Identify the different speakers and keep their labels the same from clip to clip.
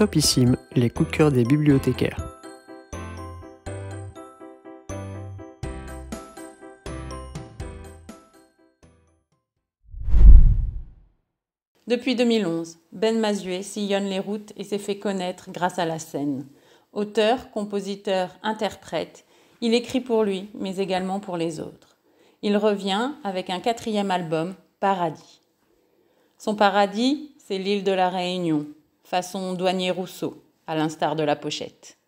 Speaker 1: Topissime, les coups de cœur des bibliothécaires.
Speaker 2: Depuis 2011, Ben Mazuet sillonne les routes et s'est fait connaître grâce à la scène. Auteur, compositeur, interprète, il écrit pour lui, mais également pour les autres. Il revient avec un quatrième album, Paradis. Son paradis, c'est l'île de la Réunion, façon douanier Rousseau, à l'instar de la pochette.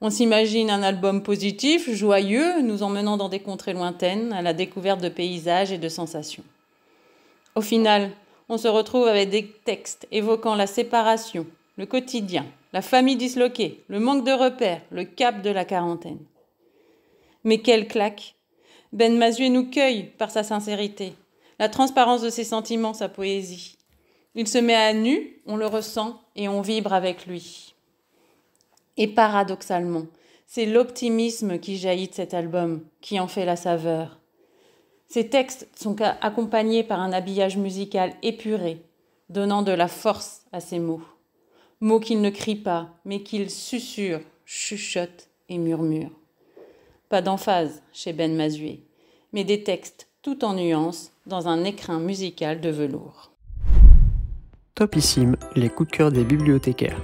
Speaker 2: On s'imagine un album positif, joyeux, nous emmenant dans des contrées lointaines, à la découverte de paysages et de sensations. Au final, on se retrouve avec des textes évoquant la séparation, le quotidien, la famille disloquée, le manque de repères, le cap de la quarantaine. Mais quelle claque Ben Mazuet nous cueille par sa sincérité, la transparence de ses sentiments, sa poésie. Il se met à nu, on le ressent et on vibre avec lui. Et paradoxalement, c'est l'optimisme qui jaillit de cet album qui en fait la saveur. Ces textes sont accompagnés par un habillage musical épuré, donnant de la force à ces mots. Mots qu'il ne crie pas, mais qu'il susurre, chuchote et murmure. Pas d'emphase chez Ben Mazuet, mais des textes tout en nuances dans un écrin musical de velours.
Speaker 1: Topissime, les coups de cœur des bibliothécaires.